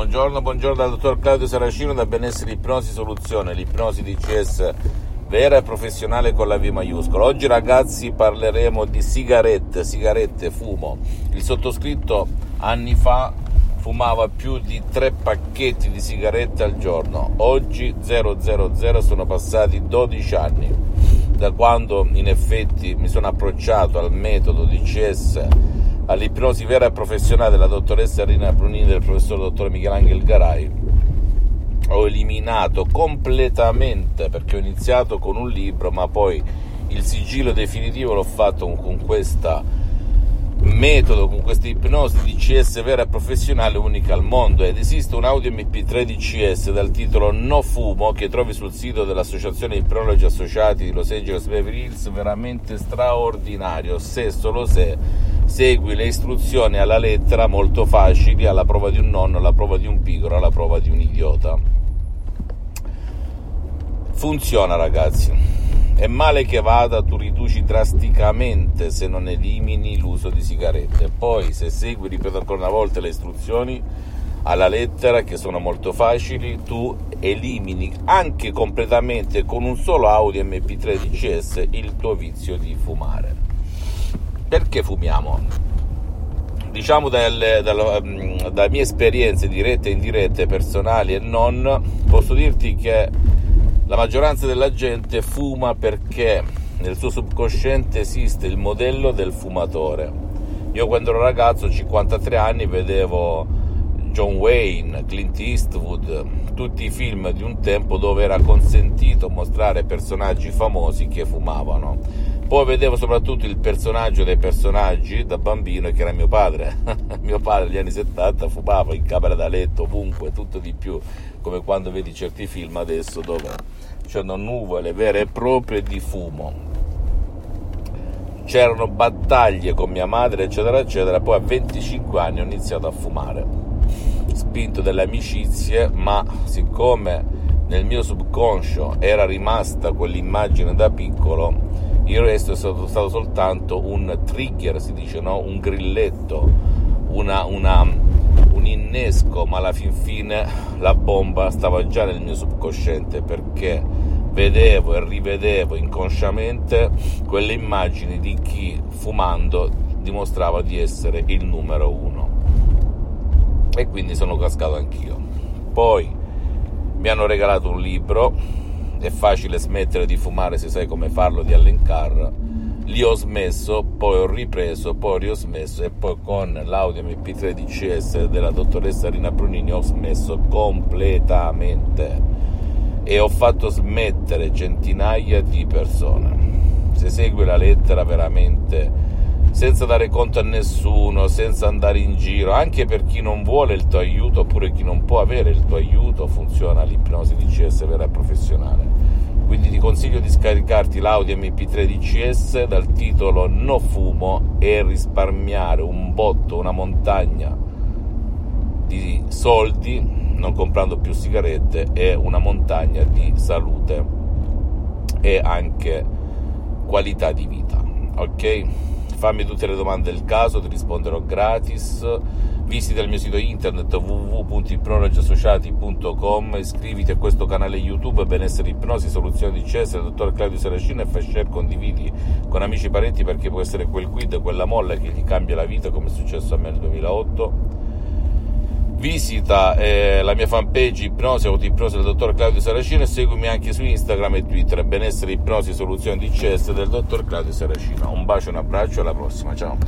Buongiorno, buongiorno dal dottor Claudio Saracino da Benessere Ipnosi Soluzione, l'ipnosi DCS vera e professionale con la V maiuscola. Oggi ragazzi parleremo di sigarette, sigarette, fumo. Il sottoscritto anni fa fumava più di tre pacchetti di sigarette al giorno. Oggi 000 sono passati 12 anni da quando in effetti mi sono approcciato al metodo DCS all'ipnosi vera e professionale della dottoressa Rina Brunini e del professor dottor Michelangelo Garai. Ho eliminato completamente perché ho iniziato con un libro ma poi il sigillo definitivo l'ho fatto con questo metodo, con questa ipnosi DCS vera e professionale unica al mondo. Ed esiste un audio MP3 DCS dal titolo No Fumo che trovi sul sito dell'associazione Ipnologi Associati di Los Angeles Beverly Hills. Veramente straordinario se solo se segui le istruzioni alla lettera molto facili alla prova di un nonno, alla prova di un pigro, alla prova di un idiota Funziona ragazzi. È male che vada, tu riduci drasticamente se non elimini l'uso di sigarette. Poi se segui, ripeto ancora una volta, le istruzioni alla lettera che sono molto facili, tu elimini anche completamente con un solo audio MP3 DCS il tuo vizio di fumare. Perché fumiamo? Diciamo dalle, dalle, mm, mie esperienze dirette e indirette, personali e non, posso dirti che la maggioranza della gente fuma perché nel suo subconsciente esiste il modello del fumatore. Io quando ero ragazzo, 53 anni, vedevo John Wayne, Clint Eastwood, tutti i film di un tempo dove era consentito mostrare personaggi famosi che fumavano. Poi vedevo soprattutto il personaggio dei personaggi da bambino che era mio padre. mio padre negli anni 70 fumava in camera da letto, ovunque, tutto di più, come quando vedi certi film adesso dove c'erano nuvole vere e proprie di fumo. C'erano battaglie con mia madre, eccetera, eccetera. Poi a 25 anni ho iniziato a fumare, spinto dalle amicizie, ma siccome nel mio subconscio era rimasta quell'immagine da piccolo, il resto è stato, stato soltanto un trigger, si dice, no? un grilletto, una, una, un innesco, ma alla fin fine la bomba stava già nel mio subconsciente perché vedevo e rivedevo inconsciamente quelle immagini di chi fumando dimostrava di essere il numero uno. E quindi sono cascato anch'io. Poi mi hanno regalato un libro, è facile smettere di fumare se sai come farlo di Allen Carr lì ho smesso, poi ho ripreso, poi ho smesso e poi con l'audio MP3 DCS della dottoressa Rina Brunini ho smesso completamente. E ho fatto smettere centinaia di persone. Se segui la lettera veramente senza dare conto a nessuno, senza andare in giro, anche per chi non vuole il tuo aiuto oppure chi non può avere il tuo aiuto, funziona l'ipnosi DCS vera e professionale consiglio di scaricarti l'Audi MP3 DCS dal titolo No fumo e risparmiare un botto, una montagna di soldi non comprando più sigarette e una montagna di salute e anche qualità di vita ok fammi tutte le domande del caso ti risponderò gratis Visita il mio sito internet www.ipnologiassociati.com, iscriviti a questo canale YouTube Benessere Ipnosi, Soluzioni di Cesare, dottor Claudio Saracino e fai share, condividi con amici e parenti perché può essere quel quid, quella molla che gli cambia la vita come è successo a me nel 2008. Visita eh, la mia fanpage Ipnosi, Autoipnosi del dottor Claudio Saracino e seguimi anche su Instagram e Twitter Benessere Ipnosi, Soluzioni di CS del dottor Claudio Saracino. Un bacio, un abbraccio, alla prossima, ciao!